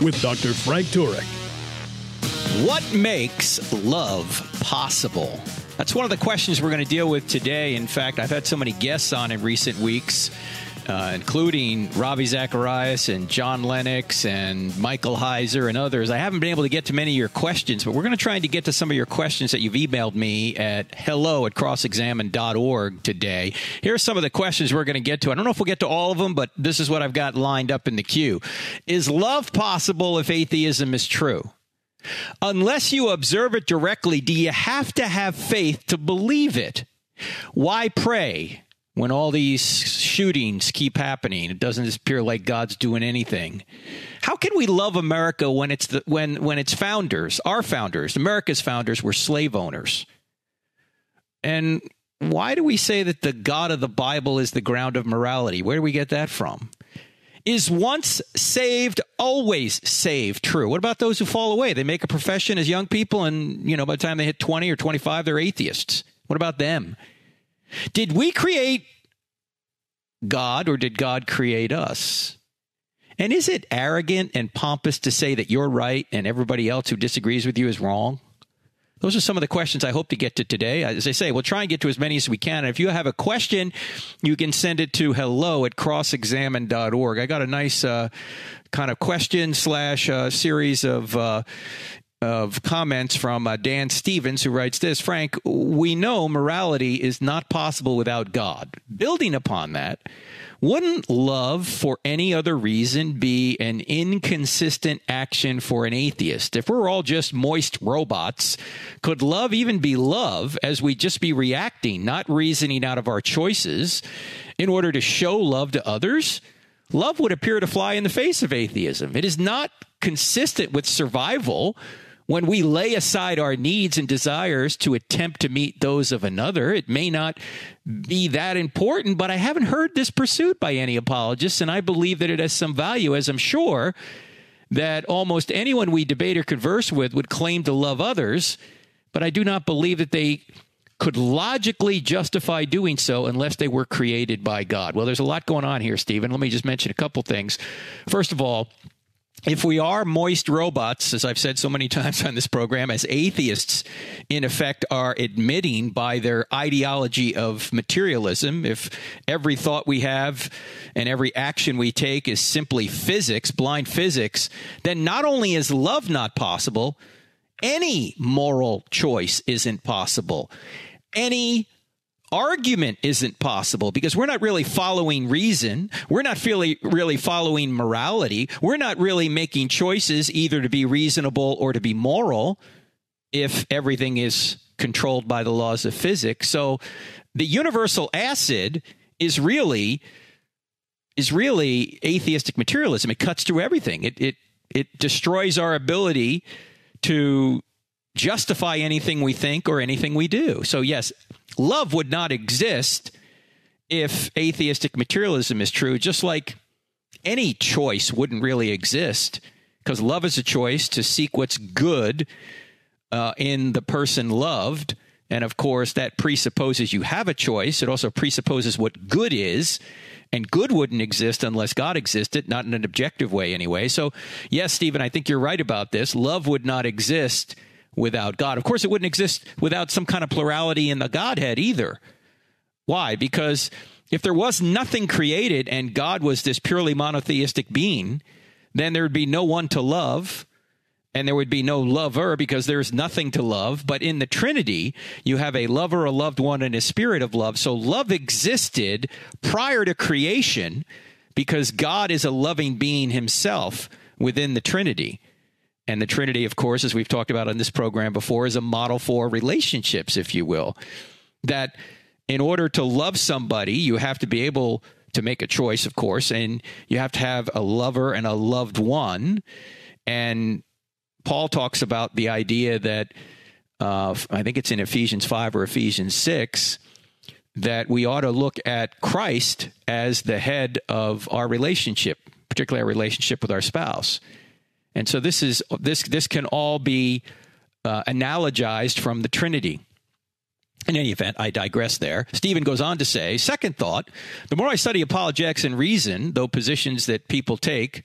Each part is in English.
with Dr. Frank Turek. What makes love possible? That's one of the questions we're going to deal with today. In fact, I've had so many guests on in recent weeks uh, including Ravi Zacharias and John Lennox and Michael Heiser and others. I haven't been able to get to many of your questions, but we're going to try to get to some of your questions that you've emailed me at hello at crossexamined.org today. Here are some of the questions we're going to get to. I don't know if we'll get to all of them, but this is what I've got lined up in the queue. Is love possible if atheism is true? Unless you observe it directly, do you have to have faith to believe it? Why pray? When all these shootings keep happening, it doesn't appear like God's doing anything. How can we love America when it's the, when when its founders, our founders, America's founders, were slave owners? And why do we say that the God of the Bible is the ground of morality? Where do we get that from? Is once saved, always saved true? What about those who fall away? They make a profession as young people, and you know by the time they hit twenty or twenty-five, they're atheists. What about them? Did we create God or did God create us? And is it arrogant and pompous to say that you're right and everybody else who disagrees with you is wrong? Those are some of the questions I hope to get to today. As I say, we'll try and get to as many as we can. And if you have a question, you can send it to hello at crossexamined.org. I got a nice uh, kind of question slash uh, series of uh, of comments from uh, Dan Stevens, who writes this Frank, we know morality is not possible without God. Building upon that, wouldn't love for any other reason be an inconsistent action for an atheist? If we're all just moist robots, could love even be love as we just be reacting, not reasoning out of our choices in order to show love to others? Love would appear to fly in the face of atheism. It is not consistent with survival when we lay aside our needs and desires to attempt to meet those of another, it may not be that important, but I haven't heard this pursued by any apologists, and I believe that it has some value, as I'm sure that almost anyone we debate or converse with would claim to love others, but I do not believe that they could logically justify doing so unless they were created by God. Well, there's a lot going on here, Stephen. Let me just mention a couple things. First of all, if we are moist robots, as I've said so many times on this program, as atheists, in effect, are admitting by their ideology of materialism, if every thought we have and every action we take is simply physics, blind physics, then not only is love not possible, any moral choice isn't possible. Any argument isn't possible because we're not really following reason. We're not really, really following morality. We're not really making choices either to be reasonable or to be moral if everything is controlled by the laws of physics. So the universal acid is really is really atheistic materialism. It cuts through everything. It it it destroys our ability to justify anything we think or anything we do. So yes, love would not exist if atheistic materialism is true, just like any choice wouldn't really exist because love is a choice to seek what's good uh, in the person loved. And of course, that presupposes you have a choice. It also presupposes what good is. And good wouldn't exist unless God existed, not in an objective way anyway. So, yes, Stephen, I think you're right about this. Love would not exist without God. Of course, it wouldn't exist without some kind of plurality in the Godhead either. Why? Because if there was nothing created and God was this purely monotheistic being, then there would be no one to love and there would be no lover because there's nothing to love. But in the Trinity, you have a lover, a loved one, and a spirit of love. So love existed prior to creation because God is a loving being himself within the Trinity. And the Trinity, of course, as we've talked about on this program before, is a model for relationships, if you will. That in order to love somebody, you have to be able to make a choice, of course, and you have to have a lover and a loved one. And Paul talks about the idea that uh, I think it's in Ephesians 5 or Ephesians 6 that we ought to look at Christ as the head of our relationship, particularly our relationship with our spouse. And so this is this this can all be uh, analogized from the Trinity. In any event, I digress there. Stephen goes on to say, second thought, the more I study apologetics and reason, though positions that people take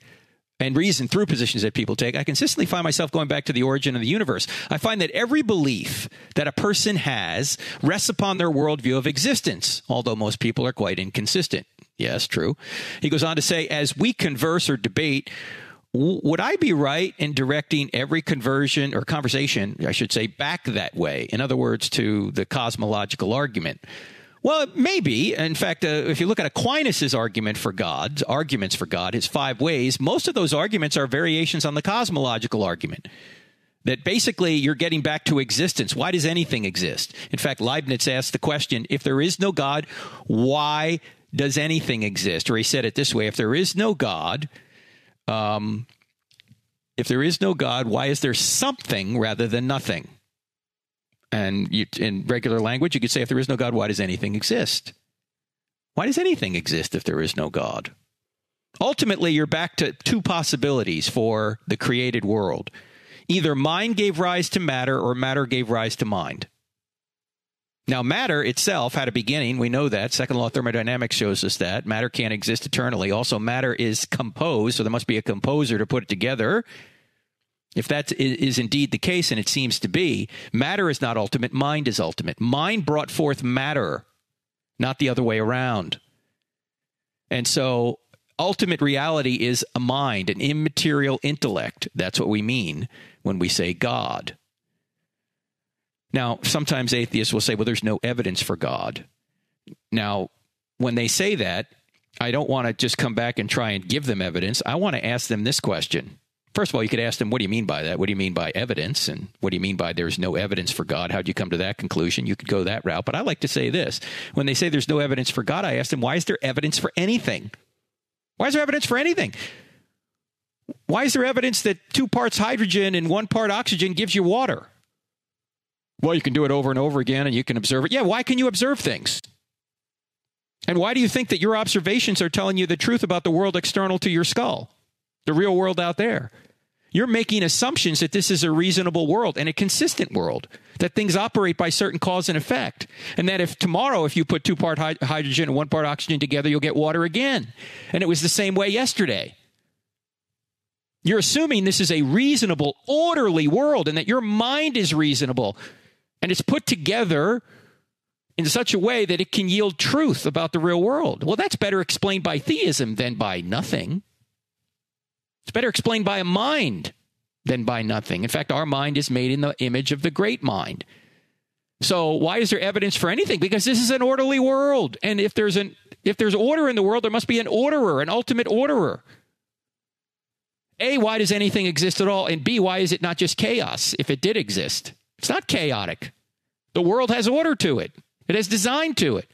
and reason through positions that people take, I consistently find myself going back to the origin of the universe. I find that every belief that a person has rests upon their worldview of existence, although most people are quite inconsistent. Yes, true. He goes on to say, as we converse or debate, would I be right in directing every conversion or conversation, I should say, back that way? In other words, to the cosmological argument. Well, maybe. In fact, uh, if you look at Aquinas' argument for God, arguments for God, his five ways, most of those arguments are variations on the cosmological argument. That basically you're getting back to existence. Why does anything exist? In fact, Leibniz asked the question if there is no God, why does anything exist? Or he said it this way if there is no God, um, if there is no God, why is there something rather than nothing? And you, in regular language, you could say, if there is no God, why does anything exist? Why does anything exist if there is no God? Ultimately, you're back to two possibilities for the created world. Either mind gave rise to matter or matter gave rise to mind. Now, matter itself had a beginning. We know that. Second law of thermodynamics shows us that. Matter can't exist eternally. Also, matter is composed, so there must be a composer to put it together. If that is indeed the case, and it seems to be, matter is not ultimate, mind is ultimate. Mind brought forth matter, not the other way around. And so, ultimate reality is a mind, an immaterial intellect. That's what we mean when we say God. Now, sometimes atheists will say, well, there's no evidence for God. Now, when they say that, I don't want to just come back and try and give them evidence. I want to ask them this question First of all, you could ask them, what do you mean by that? What do you mean by evidence? And what do you mean by there's no evidence for God? How'd you come to that conclusion? You could go that route. But I like to say this when they say there's no evidence for God, I ask them, why is there evidence for anything? Why is there evidence for anything? Why is there evidence that two parts hydrogen and one part oxygen gives you water? Well, you can do it over and over again and you can observe it. Yeah, why can you observe things? And why do you think that your observations are telling you the truth about the world external to your skull, the real world out there? You're making assumptions that this is a reasonable world and a consistent world, that things operate by certain cause and effect. And that if tomorrow, if you put two part hydrogen and one part oxygen together, you'll get water again. And it was the same way yesterday. You're assuming this is a reasonable, orderly world and that your mind is reasonable and it's put together in such a way that it can yield truth about the real world. Well, that's better explained by theism than by nothing. It's better explained by a mind than by nothing. In fact, our mind is made in the image of the great mind. So why is there evidence for anything? Because this is an orderly world. And if there's an if there's order in the world, there must be an orderer, an ultimate orderer. A, why does anything exist at all? And B, why is it not just chaos if it did exist? It's not chaotic. The world has order to it. It has design to it.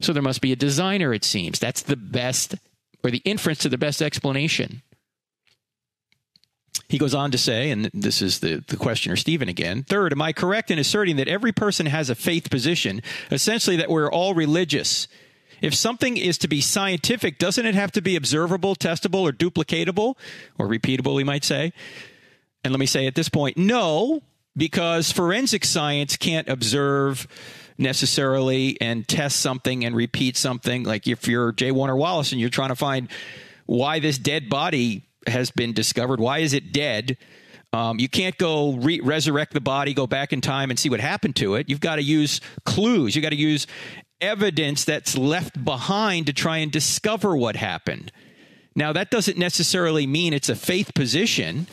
So there must be a designer, it seems. That's the best or the inference to the best explanation. He goes on to say, and this is the, the questioner Stephen again. Third, am I correct in asserting that every person has a faith position, essentially that we're all religious? If something is to be scientific, doesn't it have to be observable, testable, or duplicatable, or repeatable, we might say? And let me say at this point, no, because forensic science can't observe necessarily and test something and repeat something. Like if you're J. Warner Wallace and you're trying to find why this dead body has been discovered, why is it dead? Um, you can't go re- resurrect the body, go back in time and see what happened to it. You've got to use clues. You've got to use evidence that's left behind to try and discover what happened. Now, that doesn't necessarily mean it's a faith position.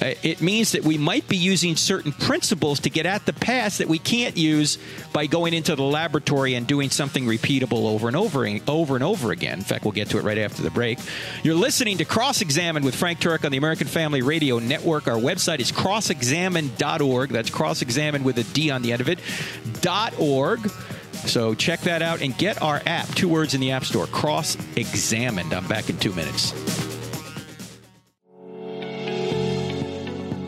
Uh, it means that we might be using certain principles to get at the past that we can't use by going into the laboratory and doing something repeatable over and over and over and over again. In fact, we'll get to it right after the break. You're listening to Cross Examine with Frank Turek on the American Family Radio Network. Our website is crossexamined.org. That's crossexamine with a D on the end of it. Dot .org. So check that out and get our app. Two words in the App Store. Cross Examined. I'm back in two minutes.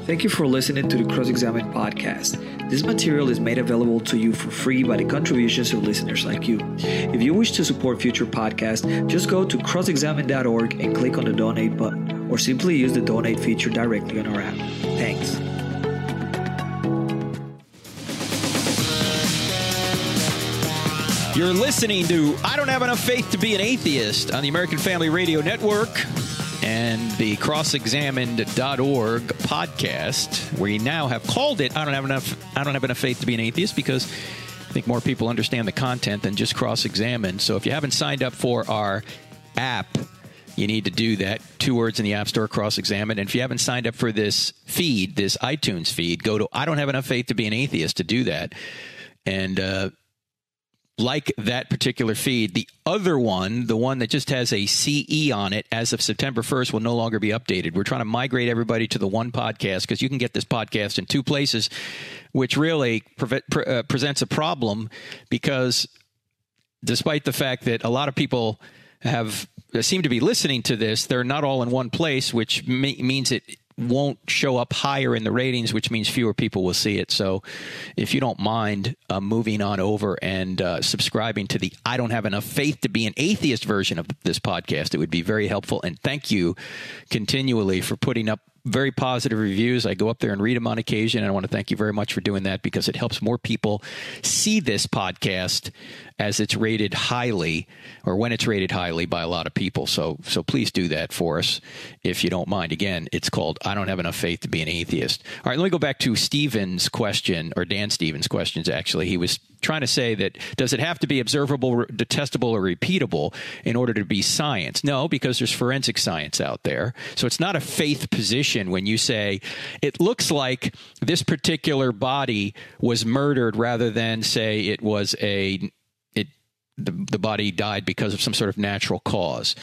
Thank you for listening to the Cross Examine podcast. This material is made available to you for free by the contributions of listeners like you. If you wish to support future podcasts, just go to crossexamined.org and click on the donate button, or simply use the donate feature directly on our app. Thanks. You're listening to I Don't Have Enough Faith to Be an Atheist on the American Family Radio Network and the crossexamined.org podcast. We now have called it I don't have enough I don't have enough faith to be an atheist because I think more people understand the content than just cross examine. So if you haven't signed up for our app, you need to do that. Two words in the App Store, cross examine. And if you haven't signed up for this feed, this iTunes feed, go to I don't have enough faith to be an atheist to do that. And uh, like that particular feed. The other one, the one that just has a CE on it, as of September 1st, will no longer be updated. We're trying to migrate everybody to the one podcast because you can get this podcast in two places, which really pre- pre- uh, presents a problem because despite the fact that a lot of people have seem to be listening to this, they're not all in one place, which means it won't show up higher in the ratings, which means fewer people will see it. So, if you don't mind uh, moving on over and uh, subscribing to the I Don't Have Enough Faith to Be an Atheist version of this podcast, it would be very helpful. And thank you continually for putting up very positive reviews. I go up there and read them on occasion. And I want to thank you very much for doing that because it helps more people see this podcast as it's rated highly or when it's rated highly by a lot of people. So, so please do that for us if you don't mind. Again, it's called I Don't Have Enough Faith to Be an Atheist. All right, let me go back to Stephen's question or Dan Stevens' questions, actually. He was trying to say that does it have to be observable, detestable, or repeatable in order to be science? No, because there's forensic science out there. So it's not a faith position when you say it looks like this particular body was murdered rather than say it was a the, the body died because of some sort of natural cause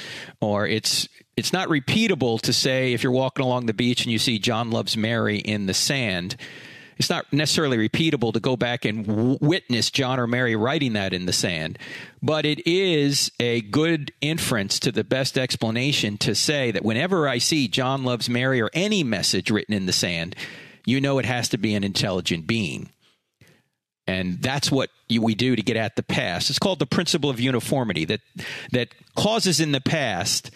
or it's it's not repeatable to say if you're walking along the beach and you see John loves Mary in the sand it's not necessarily repeatable to go back and w- witness John or Mary writing that in the sand, but it is a good inference to the best explanation to say that whenever I see John loves Mary or any message written in the sand, you know it has to be an intelligent being. And that's what we do to get at the past. It's called the principle of uniformity that that causes in the past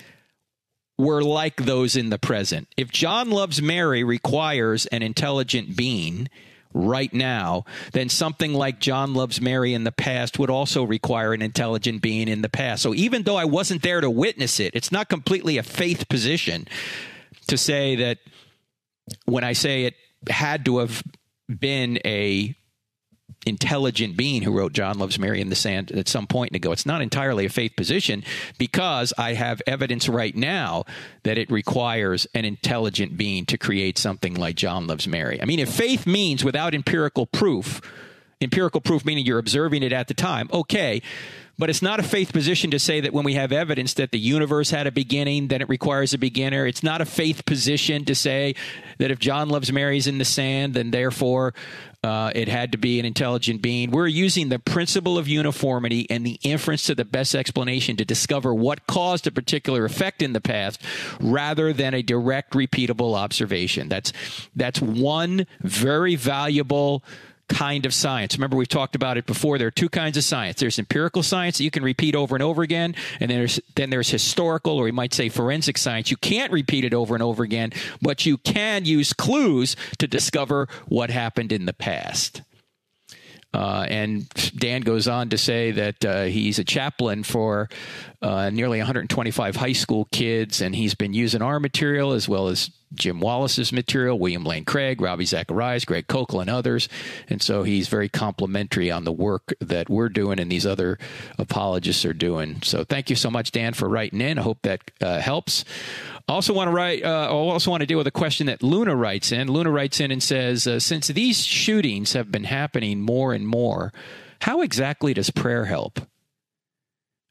were like those in the present. If John loves Mary requires an intelligent being right now, then something like John loves Mary in the past would also require an intelligent being in the past. So even though I wasn't there to witness it, it's not completely a faith position to say that when I say it had to have been a intelligent being who wrote John Loves Mary in the Sand at some point ago. It's not entirely a faith position because I have evidence right now that it requires an intelligent being to create something like John Loves Mary. I mean, if faith means without empirical proof, empirical proof meaning you're observing it at the time, okay. But it's not a faith position to say that when we have evidence that the universe had a beginning, then it requires a beginner. It's not a faith position to say that if John loves Mary's in the sand, then therefore uh, it had to be an intelligent being. We're using the principle of uniformity and the inference to the best explanation to discover what caused a particular effect in the past rather than a direct repeatable observation. That's, that's one very valuable kind of science. Remember, we've talked about it before. There are two kinds of science. There's empirical science that you can repeat over and over again, and there's then there's historical, or we might say forensic science. You can't repeat it over and over again, but you can use clues to discover what happened in the past. Uh, and Dan goes on to say that uh, he's a chaplain for uh, nearly 125 high school kids, and he's been using our material as well as Jim Wallace's material, William Lane Craig, Ravi Zacharias, Greg Koukl, and others. And so he's very complimentary on the work that we're doing and these other apologists are doing. So thank you so much, Dan, for writing in. I hope that uh, helps. Also want to write. Uh, I also want to deal with a question that Luna writes in. Luna writes in and says, uh, "Since these shootings have been happening more and more, how exactly does prayer help?"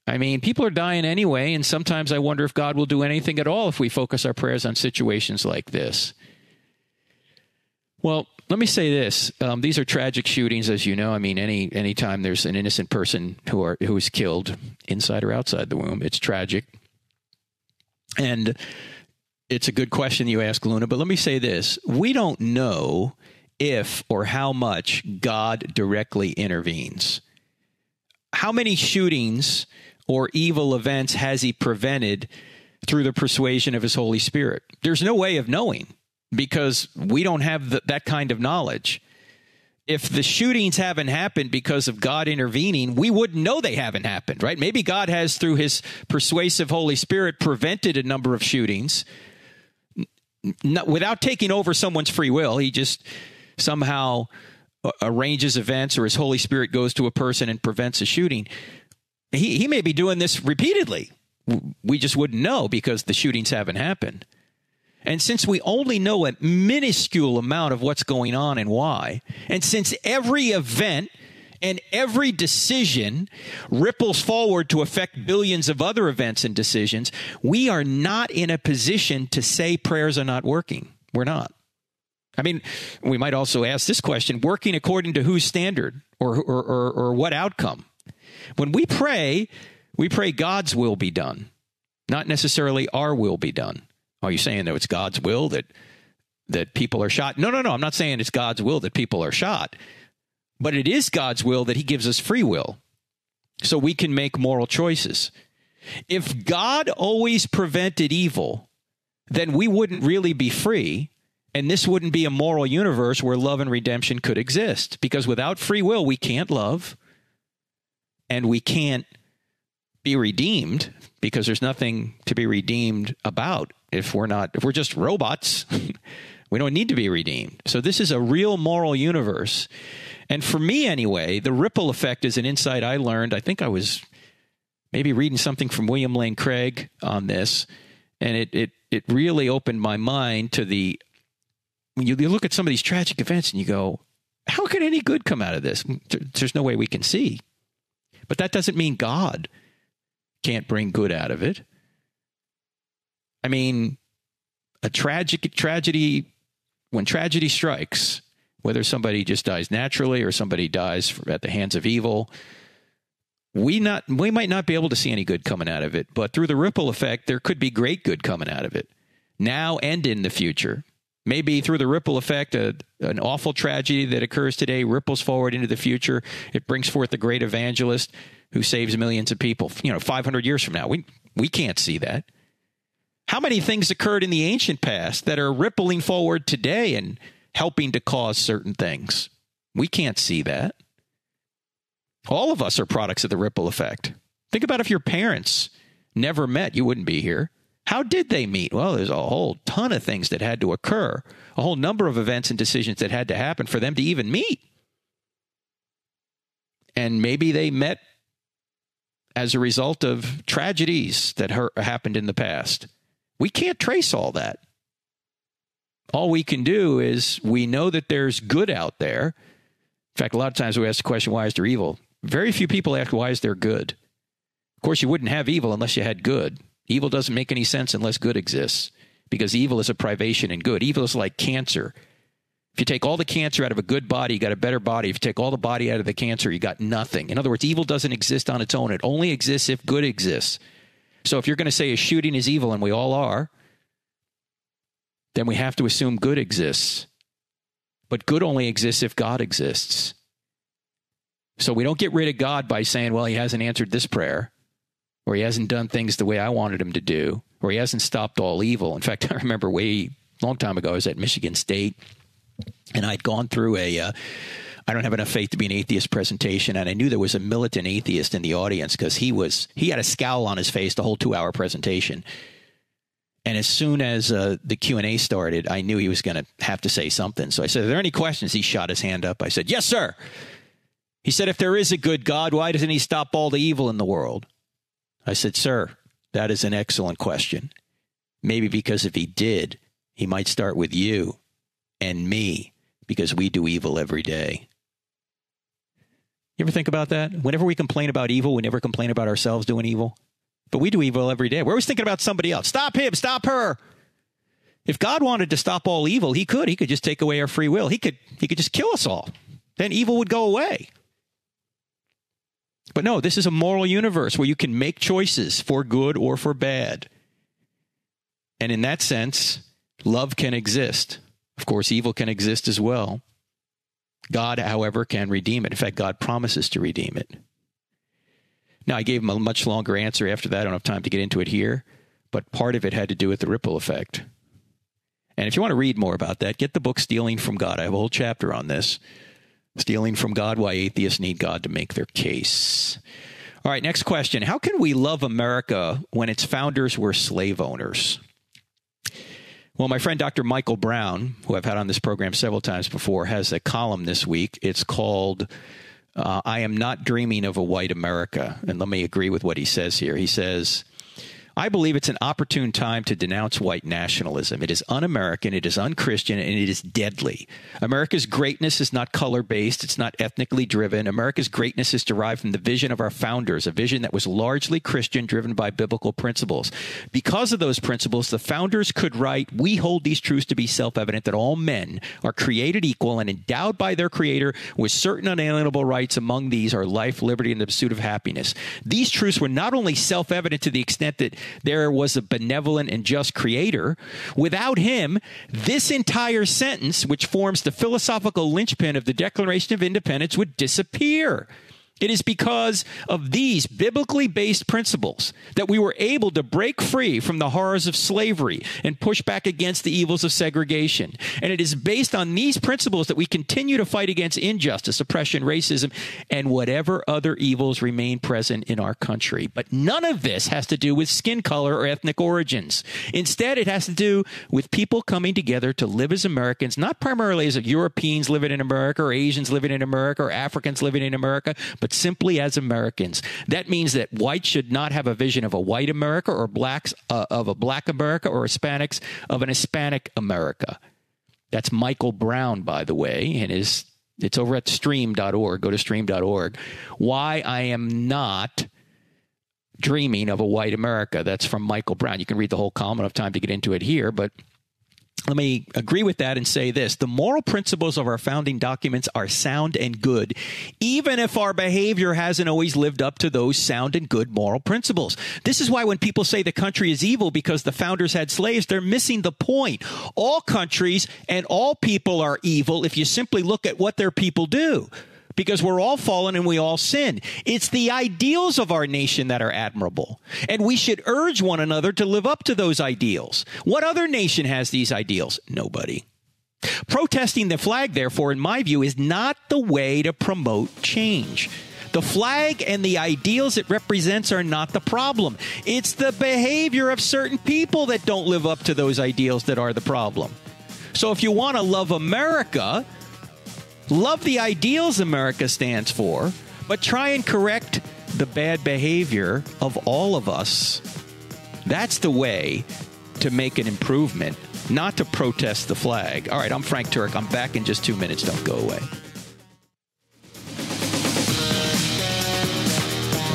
I mean, people are dying anyway, and sometimes I wonder if God will do anything at all if we focus our prayers on situations like this. Well, let me say this: um, these are tragic shootings, as you know. I mean, any anytime there's an innocent person who are who is killed inside or outside the womb, it's tragic. And it's a good question you ask, Luna, but let me say this. We don't know if or how much God directly intervenes. How many shootings or evil events has he prevented through the persuasion of his Holy Spirit? There's no way of knowing because we don't have the, that kind of knowledge. If the shootings haven't happened because of God intervening, we wouldn't know they haven't happened, right? Maybe God has, through his persuasive Holy Spirit, prevented a number of shootings without taking over someone's free will. He just somehow arranges events or his Holy Spirit goes to a person and prevents a shooting. He, he may be doing this repeatedly. We just wouldn't know because the shootings haven't happened. And since we only know a minuscule amount of what's going on and why, and since every event and every decision ripples forward to affect billions of other events and decisions, we are not in a position to say prayers are not working. We're not. I mean, we might also ask this question working according to whose standard or, or, or, or what outcome? When we pray, we pray God's will be done, not necessarily our will be done. Are you saying that it's God's will that that people are shot? No, no, no. I'm not saying it's God's will that people are shot, but it is God's will that He gives us free will, so we can make moral choices. If God always prevented evil, then we wouldn't really be free and this wouldn't be a moral universe where love and redemption could exist because without free will, we can't love and we can't be redeemed because there's nothing to be redeemed about if we're not, if we're just robots. we don't need to be redeemed. So this is a real moral universe. And for me, anyway, the ripple effect is an insight I learned. I think I was maybe reading something from William Lane Craig on this. And it, it, it really opened my mind to the when you, you look at some of these tragic events and you go, how can any good come out of this? There's no way we can see. But that doesn't mean God can't bring good out of it. I mean, a tragic tragedy, when tragedy strikes, whether somebody just dies naturally or somebody dies at the hands of evil, we not we might not be able to see any good coming out of it, but through the ripple effect, there could be great good coming out of it, now and in the future maybe through the ripple effect, a, an awful tragedy that occurs today ripples forward into the future. It brings forth a great evangelist who saves millions of people. You know, 500 years from now, we we can't see that. How many things occurred in the ancient past that are rippling forward today and helping to cause certain things? We can't see that. All of us are products of the ripple effect. Think about if your parents never met, you wouldn't be here. How did they meet? Well, there's a whole ton of things that had to occur, a whole number of events and decisions that had to happen for them to even meet. And maybe they met as a result of tragedies that happened in the past. We can't trace all that. All we can do is we know that there's good out there. In fact, a lot of times we ask the question, why is there evil? Very few people ask, why is there good? Of course, you wouldn't have evil unless you had good. Evil doesn't make any sense unless good exists because evil is a privation in good. Evil is like cancer. If you take all the cancer out of a good body, you got a better body. If you take all the body out of the cancer, you got nothing. In other words, evil doesn't exist on its own. It only exists if good exists. So if you're going to say a shooting is evil, and we all are, then we have to assume good exists. But good only exists if God exists. So we don't get rid of God by saying, well, he hasn't answered this prayer or he hasn't done things the way I wanted him to do, or he hasn't stopped all evil. In fact, I remember way long time ago, I was at Michigan State, and I'd gone through a. Uh, I don't have enough faith to be an atheist presentation, and I knew there was a militant atheist in the audience because he was he had a scowl on his face the whole two hour presentation. And as soon as uh, the Q and A started, I knew he was going to have to say something. So I said, "Are there any questions?" He shot his hand up. I said, "Yes, sir." He said, "If there is a good God, why doesn't He stop all the evil in the world?" I said, Sir, that is an excellent question. Maybe because if he did, he might start with you and me because we do evil every day. You ever think about that? Whenever we complain about evil, we never complain about ourselves doing evil. But we do evil every day. We're always thinking about somebody else. Stop him, stop her. If God wanted to stop all evil, he could. He could just take away our free will. He could he could just kill us all. Then evil would go away. But no, this is a moral universe where you can make choices for good or for bad. And in that sense, love can exist. Of course, evil can exist as well. God, however, can redeem it. In fact, God promises to redeem it. Now, I gave him a much longer answer after that. I don't have time to get into it here, but part of it had to do with the ripple effect. And if you want to read more about that, get the book Stealing from God. I have a whole chapter on this. Stealing from God Why Atheists Need God to Make Their Case. All right, next question. How can we love America when its founders were slave owners? Well, my friend Dr. Michael Brown, who I've had on this program several times before, has a column this week. It's called uh, I Am Not Dreaming of a White America. And let me agree with what he says here. He says, I believe it's an opportune time to denounce white nationalism. It is un American, it is unchristian, and it is deadly. America's greatness is not color based, it's not ethnically driven. America's greatness is derived from the vision of our founders, a vision that was largely Christian, driven by biblical principles. Because of those principles, the founders could write, We hold these truths to be self evident that all men are created equal and endowed by their Creator with certain unalienable rights. Among these are life, liberty, and the pursuit of happiness. These truths were not only self evident to the extent that there was a benevolent and just creator. Without him, this entire sentence, which forms the philosophical linchpin of the Declaration of Independence, would disappear. It is because of these biblically based principles that we were able to break free from the horrors of slavery and push back against the evils of segregation. And it is based on these principles that we continue to fight against injustice, oppression, racism, and whatever other evils remain present in our country. But none of this has to do with skin color or ethnic origins. Instead, it has to do with people coming together to live as Americans, not primarily as Europeans living in America or Asians living in America or Africans living in America, but but simply as Americans. That means that whites should not have a vision of a white America or blacks uh, of a black America or Hispanics of an Hispanic America. That's Michael Brown, by the way, and his it's over at stream.org. Go to stream.org. Why I am not dreaming of a white America. That's from Michael Brown. You can read the whole column. I don't have time to get into it here, but let me agree with that and say this the moral principles of our founding documents are sound and good, even if our behavior hasn't always lived up to those sound and good moral principles. This is why when people say the country is evil because the founders had slaves, they're missing the point. All countries and all people are evil if you simply look at what their people do because we're all fallen and we all sin. It's the ideals of our nation that are admirable. And we should urge one another to live up to those ideals. What other nation has these ideals? Nobody. Protesting the flag, therefore, in my view, is not the way to promote change. The flag and the ideals it represents are not the problem. It's the behavior of certain people that don't live up to those ideals that are the problem. So if you want to love America, Love the ideals America stands for, but try and correct the bad behavior of all of us. That's the way to make an improvement, not to protest the flag. All right, I'm Frank Turek. I'm back in just two minutes. Don't go away.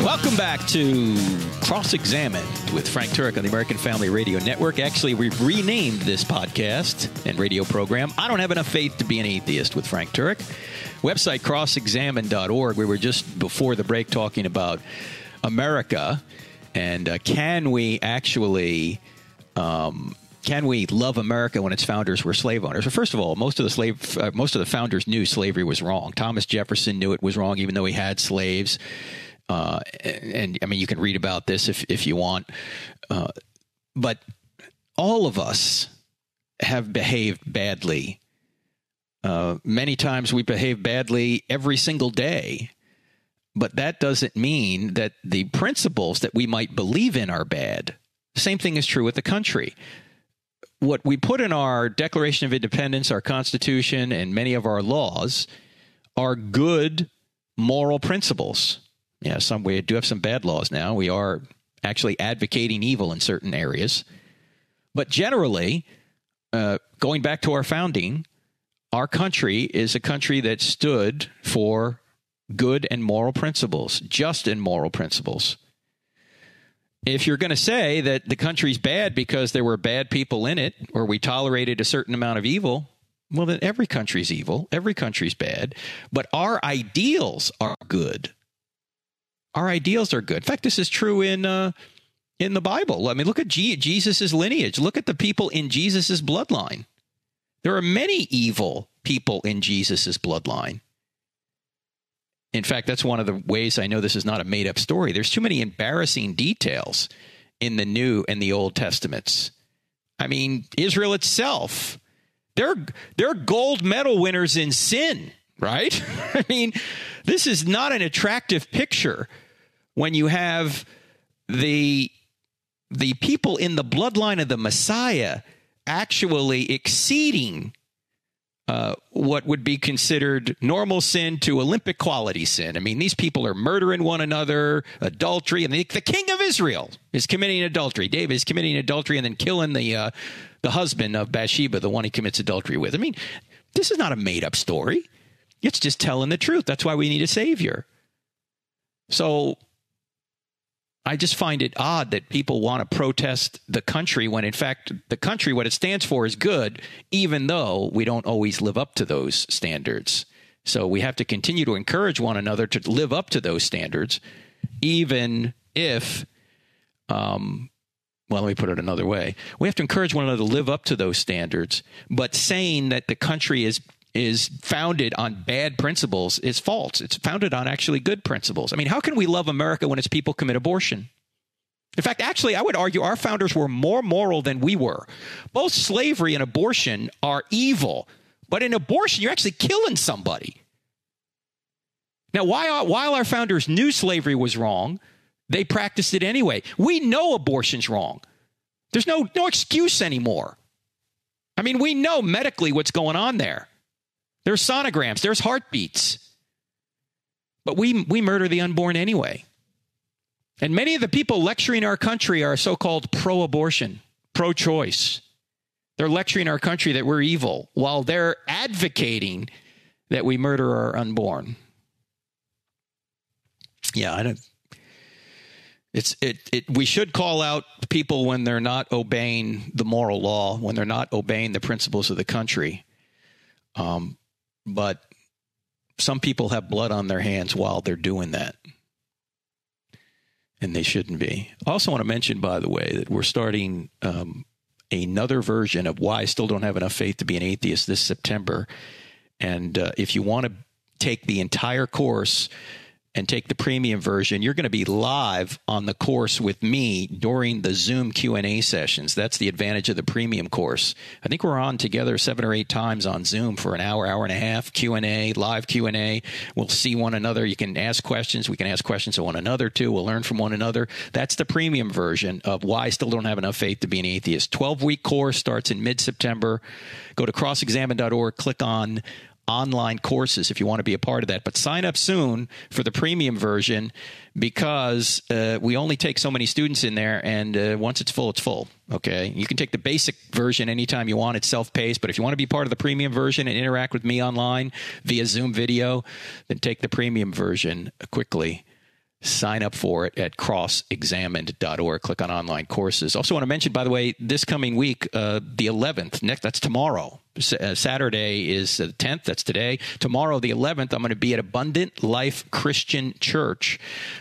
Welcome back to Cross Examined with Frank Turek on the American Family Radio Network. Actually, we've renamed this podcast and radio program. I don't have enough faith to be an atheist with Frank Turek. Website crossexamined.org. We were just before the break talking about America and uh, can we actually. Um, can we love America when its founders were slave owners? Well, first of all, most of the slave, uh, most of the founders knew slavery was wrong. Thomas Jefferson knew it was wrong, even though he had slaves. Uh, and, and, I mean, you can read about this if if you want, uh, but all of us have behaved badly. Uh, many times we behave badly every single day, but that doesn't mean that the principles that we might believe in are bad. Same thing is true with the country. What we put in our Declaration of Independence, our Constitution, and many of our laws are good moral principles yeah, some we do have some bad laws now. We are actually advocating evil in certain areas, but generally, uh, going back to our founding, our country is a country that stood for good and moral principles, just and moral principles. If you're going to say that the country's bad because there were bad people in it, or we tolerated a certain amount of evil, well, then every country's evil, every country's bad, but our ideals are good our ideals are good. In fact, this is true in uh, in the Bible. I mean, look at G- Jesus' lineage. Look at the people in Jesus' bloodline. There are many evil people in Jesus' bloodline. In fact, that's one of the ways I know this is not a made up story. There's too many embarrassing details in the New and the Old Testaments. I mean, Israel itself, they're, they're gold medal winners in sin, right? I mean, this is not an attractive picture when you have the the people in the bloodline of the Messiah actually exceeding uh, what would be considered normal sin to Olympic quality sin. I mean, these people are murdering one another, adultery, and the, the king of Israel is committing adultery. David is committing adultery and then killing the uh, the husband of Bathsheba, the one he commits adultery with. I mean, this is not a made up story. It's just telling the truth. That's why we need a savior. So I just find it odd that people want to protest the country when, in fact, the country, what it stands for, is good, even though we don't always live up to those standards. So we have to continue to encourage one another to live up to those standards, even if, um, well, let me put it another way. We have to encourage one another to live up to those standards, but saying that the country is is founded on bad principles is false. It's founded on actually good principles. I mean, how can we love America when its people commit abortion? In fact, actually, I would argue our founders were more moral than we were. Both slavery and abortion are evil, but in abortion, you're actually killing somebody. Now, while, our founders knew slavery was wrong, they practiced it anyway. We know abortion's wrong. There's no, no excuse anymore. I mean, we know medically what's going on there. There's sonograms, there's heartbeats. But we, we murder the unborn anyway. And many of the people lecturing our country are so called pro abortion, pro choice. They're lecturing our country that we're evil while they're advocating that we murder our unborn. Yeah, I don't. It's it, it we should call out people when they're not obeying the moral law, when they're not obeying the principles of the country. Um, but some people have blood on their hands while they're doing that. And they shouldn't be. I also want to mention, by the way, that we're starting um, another version of Why I Still Don't Have Enough Faith to Be an Atheist this September. And uh, if you want to take the entire course, and take the premium version, you're going to be live on the course with me during the Zoom Q&A sessions. That's the advantage of the premium course. I think we're on together 7 or 8 times on Zoom for an hour, hour and a half Q&A, live Q&A. We'll see one another. You can ask questions, we can ask questions of one another too. We'll learn from one another. That's the premium version of why I still don't have enough faith to be an atheist. 12-week course starts in mid-September. Go to crossexamined.org, click on online courses if you want to be a part of that. But sign up soon for the premium version because uh, we only take so many students in there, and uh, once it's full, it's full. Okay, you can take the basic version anytime you want. It's self-paced, but if you want to be part of the premium version and interact with me online via Zoom video, then take the premium version quickly sign up for it at crossexamined.org. Click on online courses. Also, want to mention, by the way, this coming week, uh, the 11th, next, that's tomorrow. Uh, Saturday is the 10th, that's today. Tomorrow, the 11th, I'm going to be at Abundant Life Christian Church.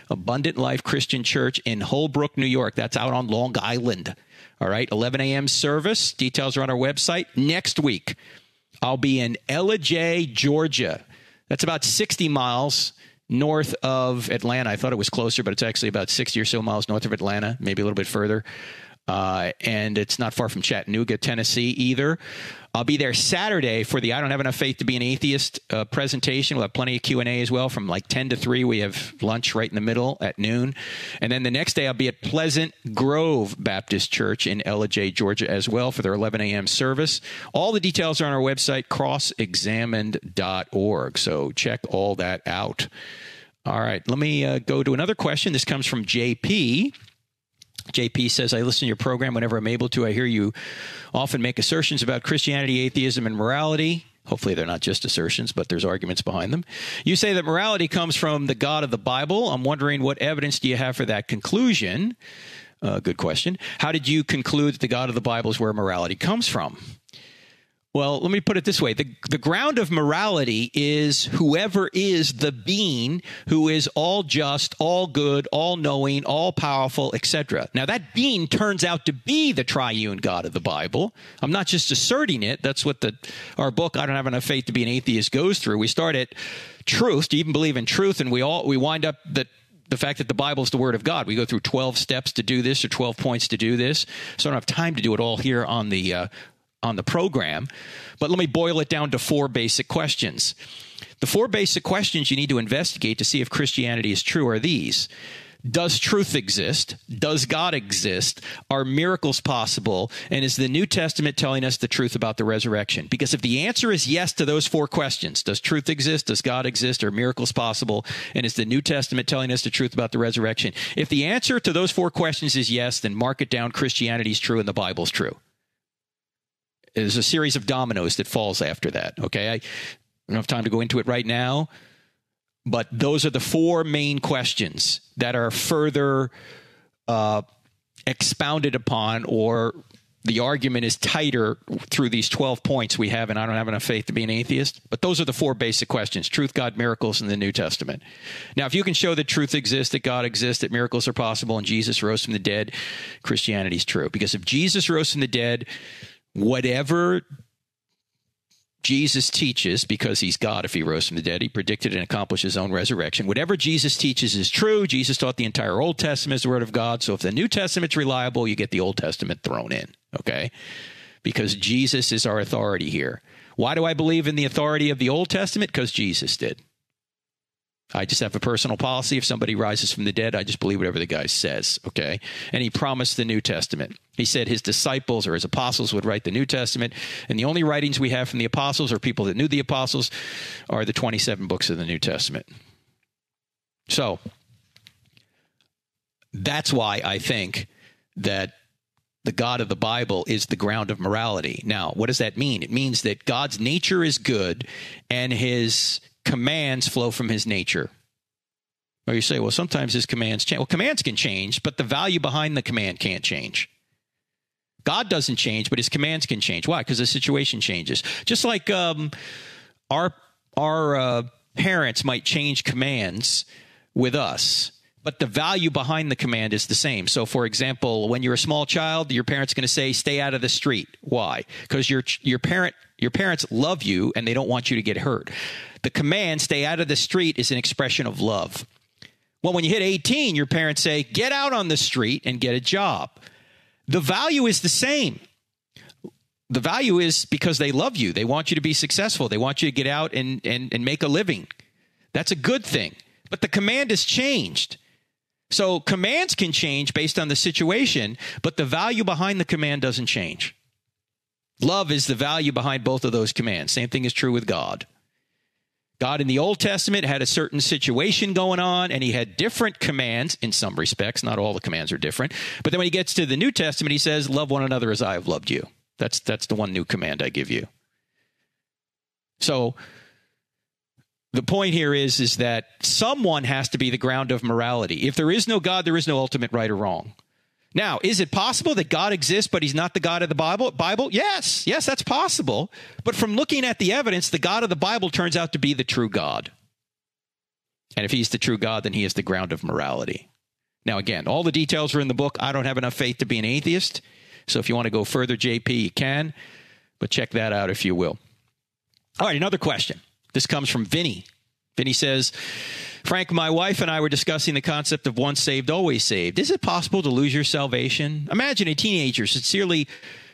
Abundant Life Christian Church in Holbrook, New York. That's out on Long Island. All right, 11 a.m. service. Details are on our website. Next week, I'll be in Ellijay, Georgia. That's about 60 miles north of Atlanta. I thought it was closer, but it's actually about 60 or so miles north of Atlanta, maybe a little bit further. Uh, and it's not far from Chattanooga, Tennessee either. I'll be there Saturday for the "I Don't Have Enough Faith to Be an Atheist" uh, presentation. We'll have plenty of Q and A as well, from like ten to three. We have lunch right in the middle at noon, and then the next day I'll be at Pleasant Grove Baptist Church in Ellijay, Georgia, as well for their 11 a.m. service. All the details are on our website, crossexamined.org. So check all that out. All right, let me uh, go to another question. This comes from JP. JP says, I listen to your program whenever I'm able to. I hear you often make assertions about Christianity, atheism, and morality. Hopefully, they're not just assertions, but there's arguments behind them. You say that morality comes from the God of the Bible. I'm wondering what evidence do you have for that conclusion? Uh, good question. How did you conclude that the God of the Bible is where morality comes from? Well, let me put it this way. The, the ground of morality is whoever is the being who is all just, all good, all knowing, all powerful, etc. Now, that being turns out to be the triune God of the Bible. I'm not just asserting it. That's what the our book, I Don't Have Enough Faith to Be an Atheist, goes through. We start at truth, to even believe in truth, and we all we wind up that the fact that the Bible is the Word of God. We go through 12 steps to do this or 12 points to do this. So I don't have time to do it all here on the uh, on the program, but let me boil it down to four basic questions. The four basic questions you need to investigate to see if Christianity is true are these does truth exist? Does God exist? Are miracles possible? And is the New Testament telling us the truth about the resurrection? Because if the answer is yes to those four questions, does truth exist? Does God exist? Are miracles possible? And is the New Testament telling us the truth about the resurrection? If the answer to those four questions is yes, then mark it down Christianity is true and the Bible's true. There's a series of dominoes that falls after that. Okay. I don't have time to go into it right now, but those are the four main questions that are further uh, expounded upon or the argument is tighter through these 12 points we have, and I don't have enough faith to be an atheist. But those are the four basic questions truth, God, miracles, in the New Testament. Now, if you can show that truth exists, that God exists, that miracles are possible, and Jesus rose from the dead, Christianity is true. Because if Jesus rose from the dead, whatever Jesus teaches, because he's God if he rose from the dead, he predicted and accomplished his own resurrection. Whatever Jesus teaches is true. Jesus taught the entire Old Testament is the Word of God. So if the New Testament's reliable, you get the Old Testament thrown in, okay? Because Jesus is our authority here. Why do I believe in the authority of the Old Testament? Because Jesus did. I just have a personal policy. If somebody rises from the dead, I just believe whatever the guy says. Okay. And he promised the New Testament. He said his disciples or his apostles would write the New Testament. And the only writings we have from the apostles or people that knew the apostles are the 27 books of the New Testament. So that's why I think that the God of the Bible is the ground of morality. Now, what does that mean? It means that God's nature is good and his commands flow from his nature. Or you say, well, sometimes his commands change. Well, commands can change, but the value behind the command can't change. God doesn't change, but his commands can change. Why? Because the situation changes. Just like um, our our uh, parents might change commands with us, but the value behind the command is the same. So, for example, when you're a small child, your parents going to say, "Stay out of the street." Why? Because your your parent your parents love you and they don't want you to get hurt. The command, stay out of the street, is an expression of love. Well, when you hit 18, your parents say, get out on the street and get a job. The value is the same. The value is because they love you. They want you to be successful. They want you to get out and, and, and make a living. That's a good thing. But the command has changed. So commands can change based on the situation, but the value behind the command doesn't change. Love is the value behind both of those commands. Same thing is true with God. God in the Old Testament had a certain situation going on, and he had different commands in some respects. Not all the commands are different. But then when he gets to the New Testament, he says, Love one another as I have loved you. That's, that's the one new command I give you. So the point here is, is that someone has to be the ground of morality. If there is no God, there is no ultimate right or wrong. Now, is it possible that God exists, but he's not the God of the Bible? Bible? Yes, yes, that's possible. But from looking at the evidence, the God of the Bible turns out to be the true God. And if he's the true God, then he is the ground of morality. Now, again, all the details are in the book. I don't have enough faith to be an atheist. So if you want to go further, JP, you can. But check that out if you will. All right, another question. This comes from Vinny. Vinny says, Frank, my wife and I were discussing the concept of once saved, always saved. Is it possible to lose your salvation? Imagine a teenager sincerely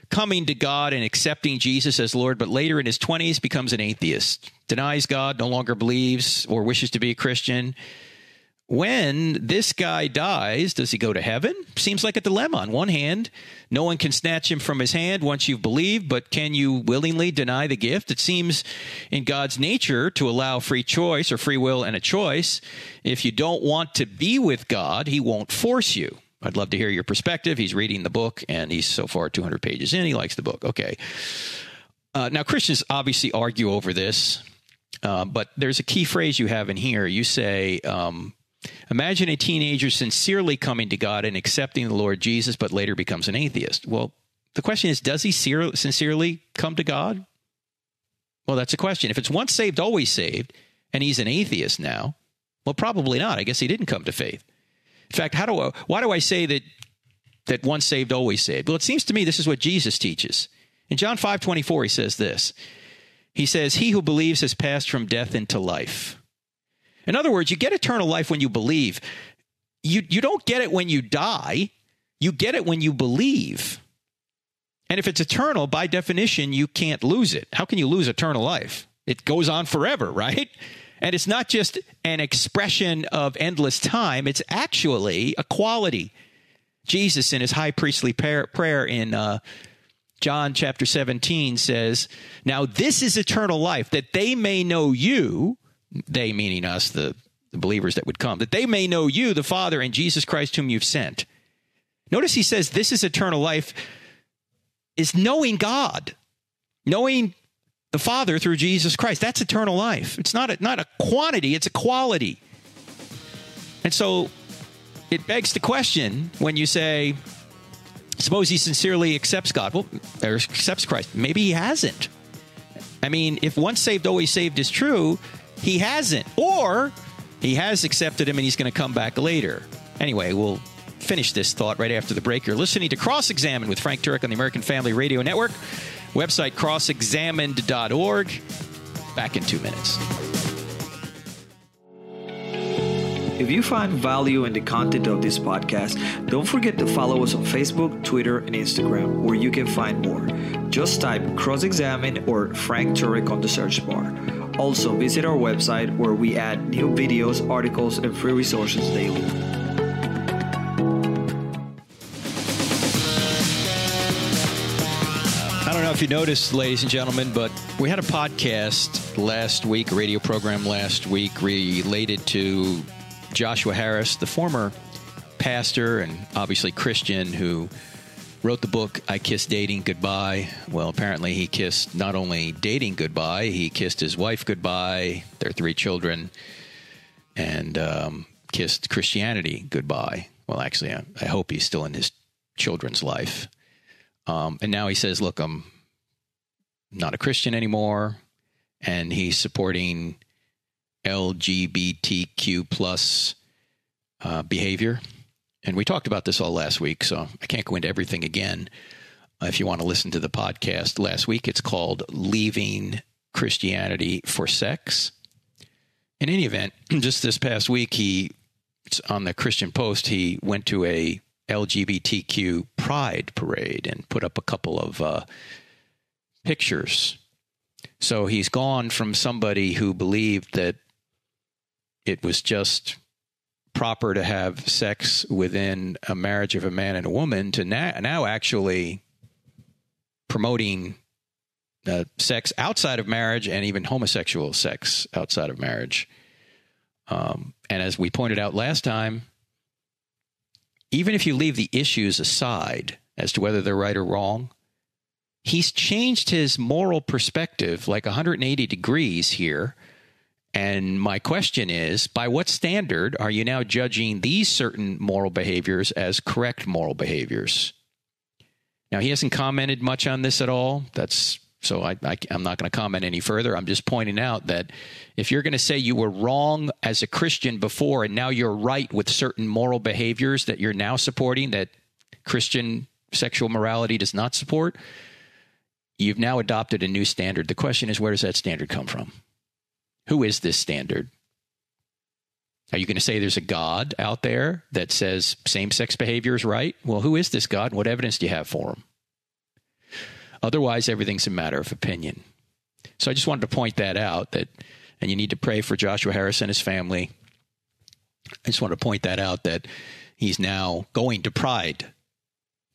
coming to God and accepting Jesus as Lord, but later in his 20s becomes an atheist, denies God, no longer believes or wishes to be a Christian when this guy dies, does he go to heaven? Seems like a dilemma. On one hand, no one can snatch him from his hand once you've believed, but can you willingly deny the gift? It seems in God's nature to allow free choice or free will and a choice. If you don't want to be with God, he won't force you. I'd love to hear your perspective. He's reading the book and he's so far 200 pages in. He likes the book. Okay. Uh, now, Christians obviously argue over this, uh, but there's a key phrase you have in here. You say, um, Imagine a teenager sincerely coming to God and accepting the Lord Jesus, but later becomes an atheist. Well, the question is, does he sincerely come to God? Well, that's a question. If it's once saved, always saved, and he's an atheist now, well, probably not. I guess he didn't come to faith. In fact, how do I, why do I say that that once saved, always saved? Well, it seems to me this is what Jesus teaches. In John 5 24, he says this. He says, He who believes has passed from death into life. In other words, you get eternal life when you believe. You, you don't get it when you die, you get it when you believe. And if it's eternal, by definition, you can't lose it. How can you lose eternal life? It goes on forever, right? And it's not just an expression of endless time, it's actually a quality. Jesus, in his high priestly prayer in uh, John chapter 17, says, Now this is eternal life, that they may know you, they meaning us, the, the believers that would come, that they may know you, the Father, and Jesus Christ, whom you've sent. Notice he says, This is eternal life, is knowing God, knowing the Father through Jesus Christ. That's eternal life. It's not a, not a quantity, it's a quality. And so it begs the question when you say, suppose he sincerely accepts God, well, or accepts Christ. Maybe he hasn't. I mean, if once saved, always saved is true, he hasn't. Or he has accepted him and he's going to come back later. Anyway, we'll finish this thought right after the break. You're listening to Cross Examined with Frank Turek on the American Family Radio Network. Website crossexamined.org. Back in two minutes. If you find value in the content of this podcast, don't forget to follow us on Facebook, Twitter, and Instagram, where you can find more. Just type Cross Examined or Frank Turek on the search bar. Also, visit our website where we add new videos, articles, and free resources daily. I don't know if you noticed, ladies and gentlemen, but we had a podcast last week, a radio program last week related to Joshua Harris, the former pastor and obviously Christian who wrote the book I Kissed Dating Goodbye. Well, apparently he kissed not only dating goodbye, he kissed his wife goodbye, their three children, and um, kissed Christianity goodbye. Well, actually, I, I, hope he's still in his children's life. Um, and now he says, "Look, I'm not a Christian anymore, and he's supporting LGBTQ plus uh, behavior. And we talked about this all last week, so I can't go into everything again. Uh, if you want to listen to the podcast last week, it's called "Leaving Christianity for Sex." In any event, just this past week, he on the Christian Post, he went to a LGBTQ pride parade and put up a couple of uh, pictures. So he's gone from somebody who believed that it was just proper to have sex within a marriage of a man and a woman to now, now actually promoting uh, sex outside of marriage and even homosexual sex outside of marriage. Um, and as we pointed out last time, even if you leave the issues aside as to whether they're right or wrong, he's changed his moral perspective like 180 degrees here. And my question is by what standard are you now judging these certain moral behaviors as correct moral behaviors? Now, he hasn't commented much on this at all. That's so I, I, am not going to comment any further. I'm just pointing out that if you're going to say you were wrong as a Christian before and now you're right with certain moral behaviors that you're now supporting that Christian sexual morality does not support, You've now adopted a new standard. The question is, where does that standard come from? Who is this standard? Are you going to say there's a God out there that says same sex behavior is right? Well, who is this God? And what evidence do you have for him? Otherwise, everything's a matter of opinion. So I just wanted to point that out that, and you need to pray for Joshua Harris and his family. I just want to point that out that he's now going to Pride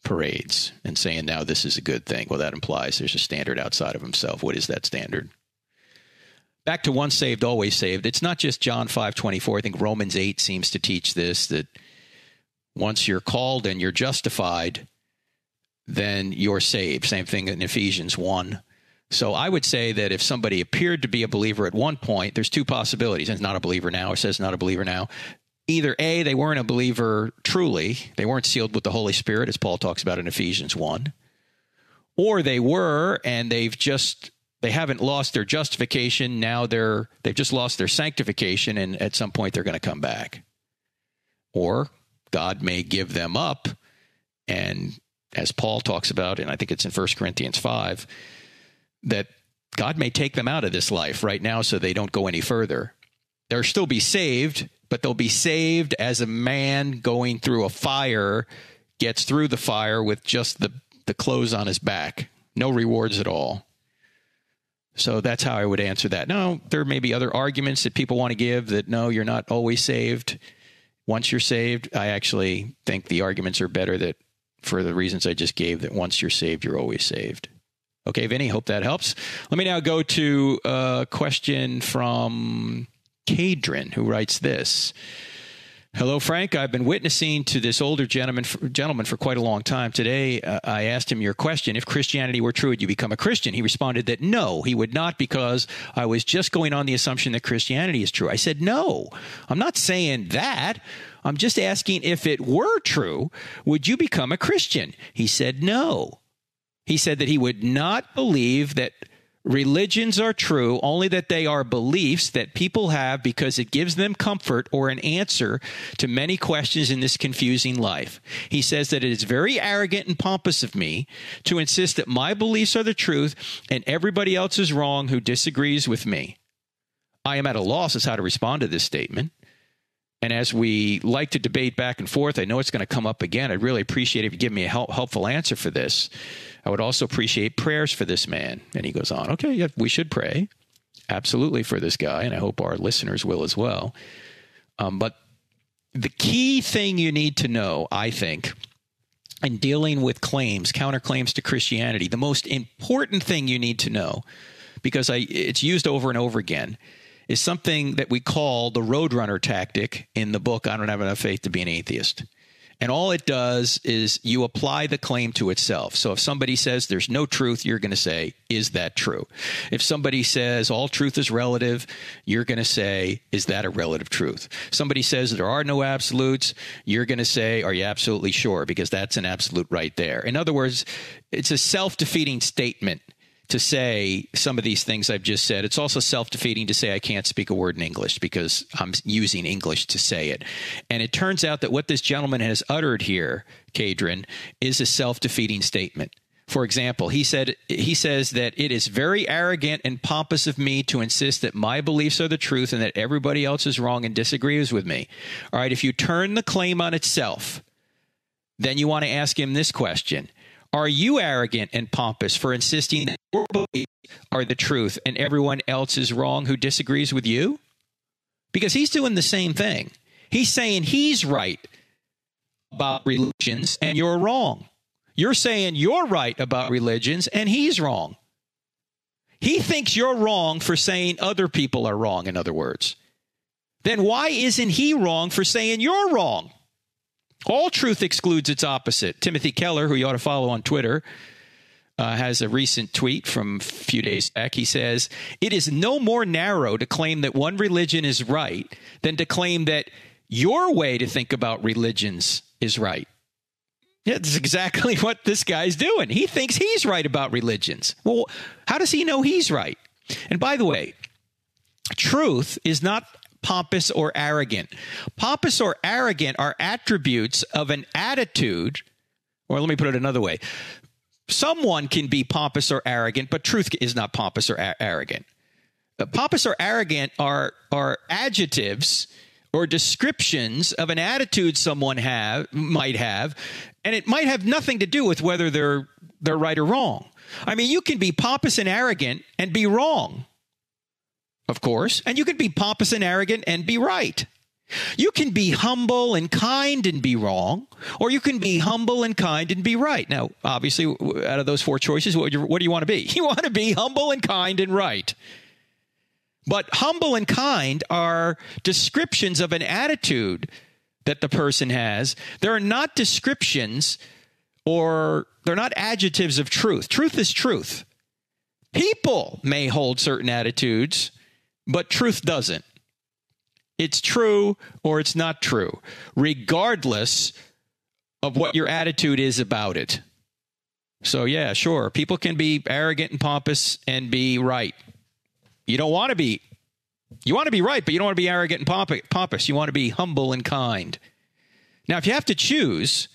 parades and saying now this is a good thing. Well, that implies there's a standard outside of himself. What is that standard? Back to once saved, always saved. It's not just John 5 24. I think Romans 8 seems to teach this that once you're called and you're justified, then you're saved. Same thing in Ephesians 1. So I would say that if somebody appeared to be a believer at one point, there's two possibilities. And not a believer now, or says not a believer now either A, they weren't a believer truly, they weren't sealed with the Holy Spirit, as Paul talks about in Ephesians 1, or they were and they've just they haven't lost their justification. Now they're they've just lost their sanctification, and at some point they're going to come back. Or God may give them up, and as Paul talks about, and I think it's in 1 Corinthians 5, that God may take them out of this life right now so they don't go any further. They'll still be saved, but they'll be saved as a man going through a fire gets through the fire with just the, the clothes on his back, no rewards at all. So that's how I would answer that. No, there may be other arguments that people want to give that no, you're not always saved. Once you're saved, I actually think the arguments are better that for the reasons I just gave that once you're saved, you're always saved. Okay, Vinny, hope that helps. Let me now go to a question from Cadrin, who writes this. Hello, Frank. I've been witnessing to this older gentleman for, gentleman for quite a long time. Today, uh, I asked him your question. If Christianity were true, would you become a Christian? He responded that no, he would not because I was just going on the assumption that Christianity is true. I said, no, I'm not saying that. I'm just asking if it were true, would you become a Christian? He said, no. He said that he would not believe that Religions are true, only that they are beliefs that people have because it gives them comfort or an answer to many questions in this confusing life. He says that it is very arrogant and pompous of me to insist that my beliefs are the truth and everybody else is wrong who disagrees with me. I am at a loss as how to respond to this statement. And as we like to debate back and forth, I know it's going to come up again. I'd really appreciate if you give me a help, helpful answer for this. I would also appreciate prayers for this man. And he goes on, okay, yeah, we should pray absolutely for this guy. And I hope our listeners will as well. Um, but the key thing you need to know, I think, in dealing with claims, counterclaims to Christianity, the most important thing you need to know, because I, it's used over and over again, is something that we call the roadrunner tactic in the book, I Don't Have Enough Faith to Be an Atheist. And all it does is you apply the claim to itself. So if somebody says there's no truth, you're going to say, is that true? If somebody says all truth is relative, you're going to say, is that a relative truth? Somebody says there are no absolutes, you're going to say, are you absolutely sure? Because that's an absolute right there. In other words, it's a self defeating statement to say some of these things I've just said. It's also self defeating to say I can't speak a word in English because I'm using English to say it. And it turns out that what this gentleman has uttered here, Cadron, is a self defeating statement. For example, he said he says that it is very arrogant and pompous of me to insist that my beliefs are the truth and that everybody else is wrong and disagrees with me. All right, if you turn the claim on itself, then you want to ask him this question are you arrogant and pompous for insisting that your beliefs are the truth and everyone else is wrong who disagrees with you? Because he's doing the same thing. He's saying he's right about religions and you're wrong. You're saying you're right about religions and he's wrong. He thinks you're wrong for saying other people are wrong, in other words. Then why isn't he wrong for saying you're wrong? All truth excludes its opposite. Timothy Keller, who you ought to follow on Twitter, uh, has a recent tweet from a few days back. He says, It is no more narrow to claim that one religion is right than to claim that your way to think about religions is right. Yeah, that's exactly what this guy's doing. He thinks he's right about religions. Well, how does he know he's right? And by the way, truth is not pompous or arrogant. Pompous or arrogant are attributes of an attitude, or let me put it another way. Someone can be pompous or arrogant, but truth is not pompous or a- arrogant. Uh, pompous or arrogant are are adjectives or descriptions of an attitude someone have might have, and it might have nothing to do with whether they're they're right or wrong. I mean, you can be pompous and arrogant and be wrong of course, and you can be pompous and arrogant and be right. You can be humble and kind and be wrong, or you can be humble and kind and be right. Now, obviously, out of those four choices, what, what do you want to be? You want to be humble and kind and right. But humble and kind are descriptions of an attitude that the person has. They're not descriptions or they're not adjectives of truth. Truth is truth. People may hold certain attitudes but truth doesn't. It's true or it's not true, regardless of what your attitude is about it. So, yeah, sure. People can be arrogant and pompous and be right. You don't want to be. You want to be right, but you don't want to be arrogant and pompous. You want to be humble and kind. Now, if you have to choose,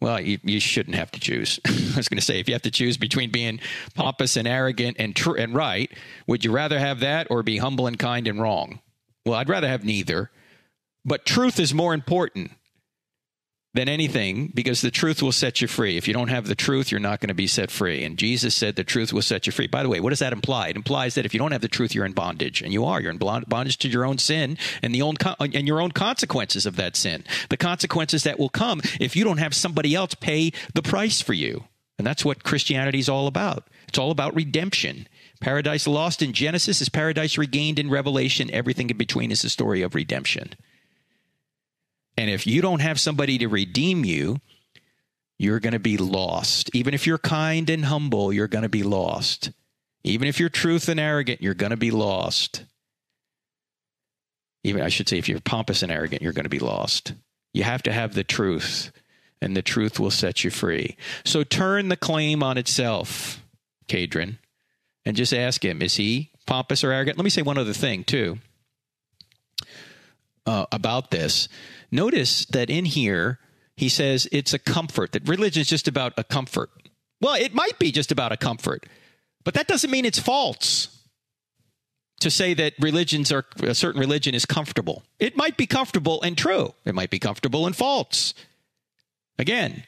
well, you, you shouldn't have to choose. I was going to say, if you have to choose between being pompous and arrogant and tr- and right, would you rather have that or be humble and kind and wrong? Well, I'd rather have neither. But truth is more important than anything because the truth will set you free. If you don't have the truth, you're not going to be set free. And Jesus said the truth will set you free. By the way, what does that imply? It implies that if you don't have the truth, you're in bondage, and you are. You're in bondage to your own sin and the own and your own consequences of that sin. The consequences that will come if you don't have somebody else pay the price for you. And that's what Christianity is all about. It's all about redemption. Paradise lost in Genesis is paradise regained in Revelation. Everything in between is a story of redemption. And if you don't have somebody to redeem you, you're going to be lost. Even if you're kind and humble, you're going to be lost. Even if you're truth and arrogant, you're going to be lost. Even I should say if you're pompous and arrogant, you're going to be lost. You have to have the truth, and the truth will set you free. So turn the claim on itself, Cadron, and just ask him, is he pompous or arrogant? Let me say one other thing too. Uh, about this. Notice that in here, he says it's a comfort, that religion is just about a comfort. Well, it might be just about a comfort, but that doesn't mean it's false to say that religions are a certain religion is comfortable. It might be comfortable and true. It might be comfortable and false. Again,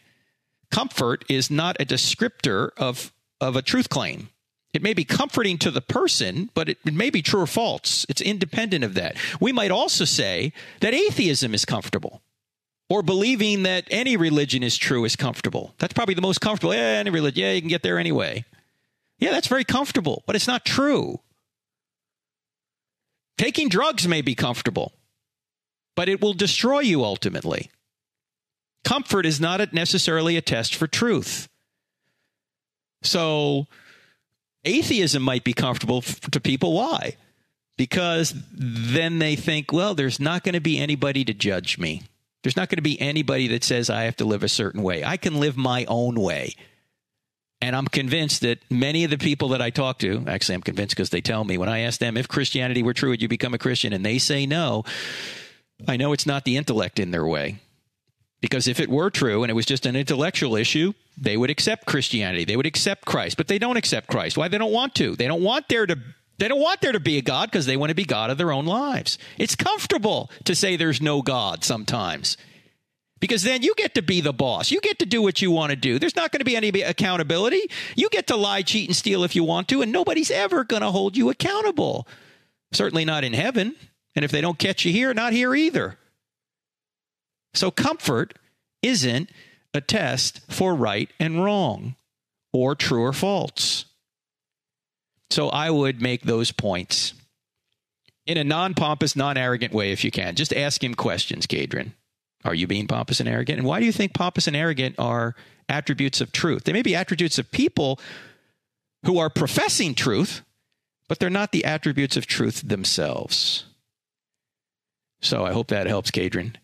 comfort is not a descriptor of, of a truth claim. It may be comforting to the person, but it, it, may be true or false. It's independent of that. We might also say that atheism is comfortable, or believing that any religion is true is comfortable. That's probably the most comfortable. Yeah, any religion, yeah, you can get there anyway. Yeah, that's very comfortable, but it's not true. Taking drugs may be comfortable, but it will destroy you ultimately. Comfort is not necessarily a test for truth. So, atheism might be comfortable to people. Why? Because then they think, well, there's not going to be anybody to judge me. There's not going to be anybody that says I have to live a certain way. I can live my own way. And I'm convinced that many of the people that I talk to, actually, I'm convinced because they tell me when I ask them if Christianity were true, would you become a Christian? And they say no. I know it's not the intellect in their way. Because if it were true and it was just an intellectual issue, they would accept Christianity. They would accept Christ, but they don't accept Christ. Why? They don't want to. They don't want there to they don't want there to be a God because they want to be God of their own lives. It's comfortable to say there's no God sometimes. Because then you get to be the boss. You get to do what you want to do. There's not going to be any accountability. You get to lie, cheat, and steal if you want to, and nobody's ever going to hold you accountable. Certainly not in heaven. And if they don't catch you here, not here either. So comfort isn't a test for right and wrong or true or false. So I would make those points in a non pompous, non arrogant way if you can. Just ask him questions, Cadron. Are you being pompous and arrogant? And why do you think pompous and arrogant are attributes of truth? They may be attributes of people who are professing truth, but they're not the attributes of truth themselves. So I hope that helps, Cadron.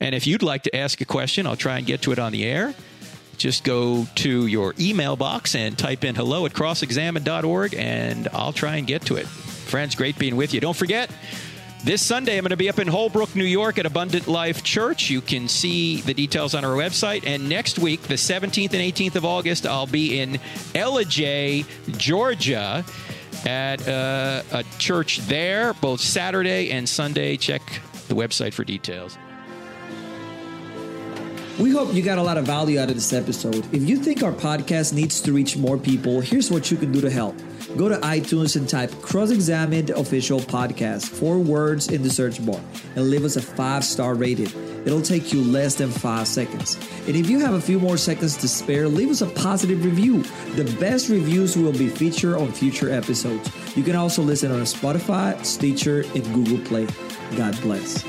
And if you'd like to ask a question, I'll try and get to it on the air. Just go to your email box and type in hello at crossexamined.org, and I'll try and get to it. Friends, great being with you. Don't forget, this Sunday, I'm going to be up in Holbrook, New York at Abundant Life Church. You can see the details on our website. And next week, the 17th and 18th of August, I'll be in Ellijay, Georgia at uh, a church there, both Saturday and Sunday. Check the website for details. We hope you got a lot of value out of this episode. If you think our podcast needs to reach more people, here's what you can do to help. Go to iTunes and type Cross Examined Official Podcast, four words in the search bar, and leave us a five star rating. It'll take you less than five seconds. And if you have a few more seconds to spare, leave us a positive review. The best reviews will be featured on future episodes. You can also listen on Spotify, Stitcher, and Google Play. God bless.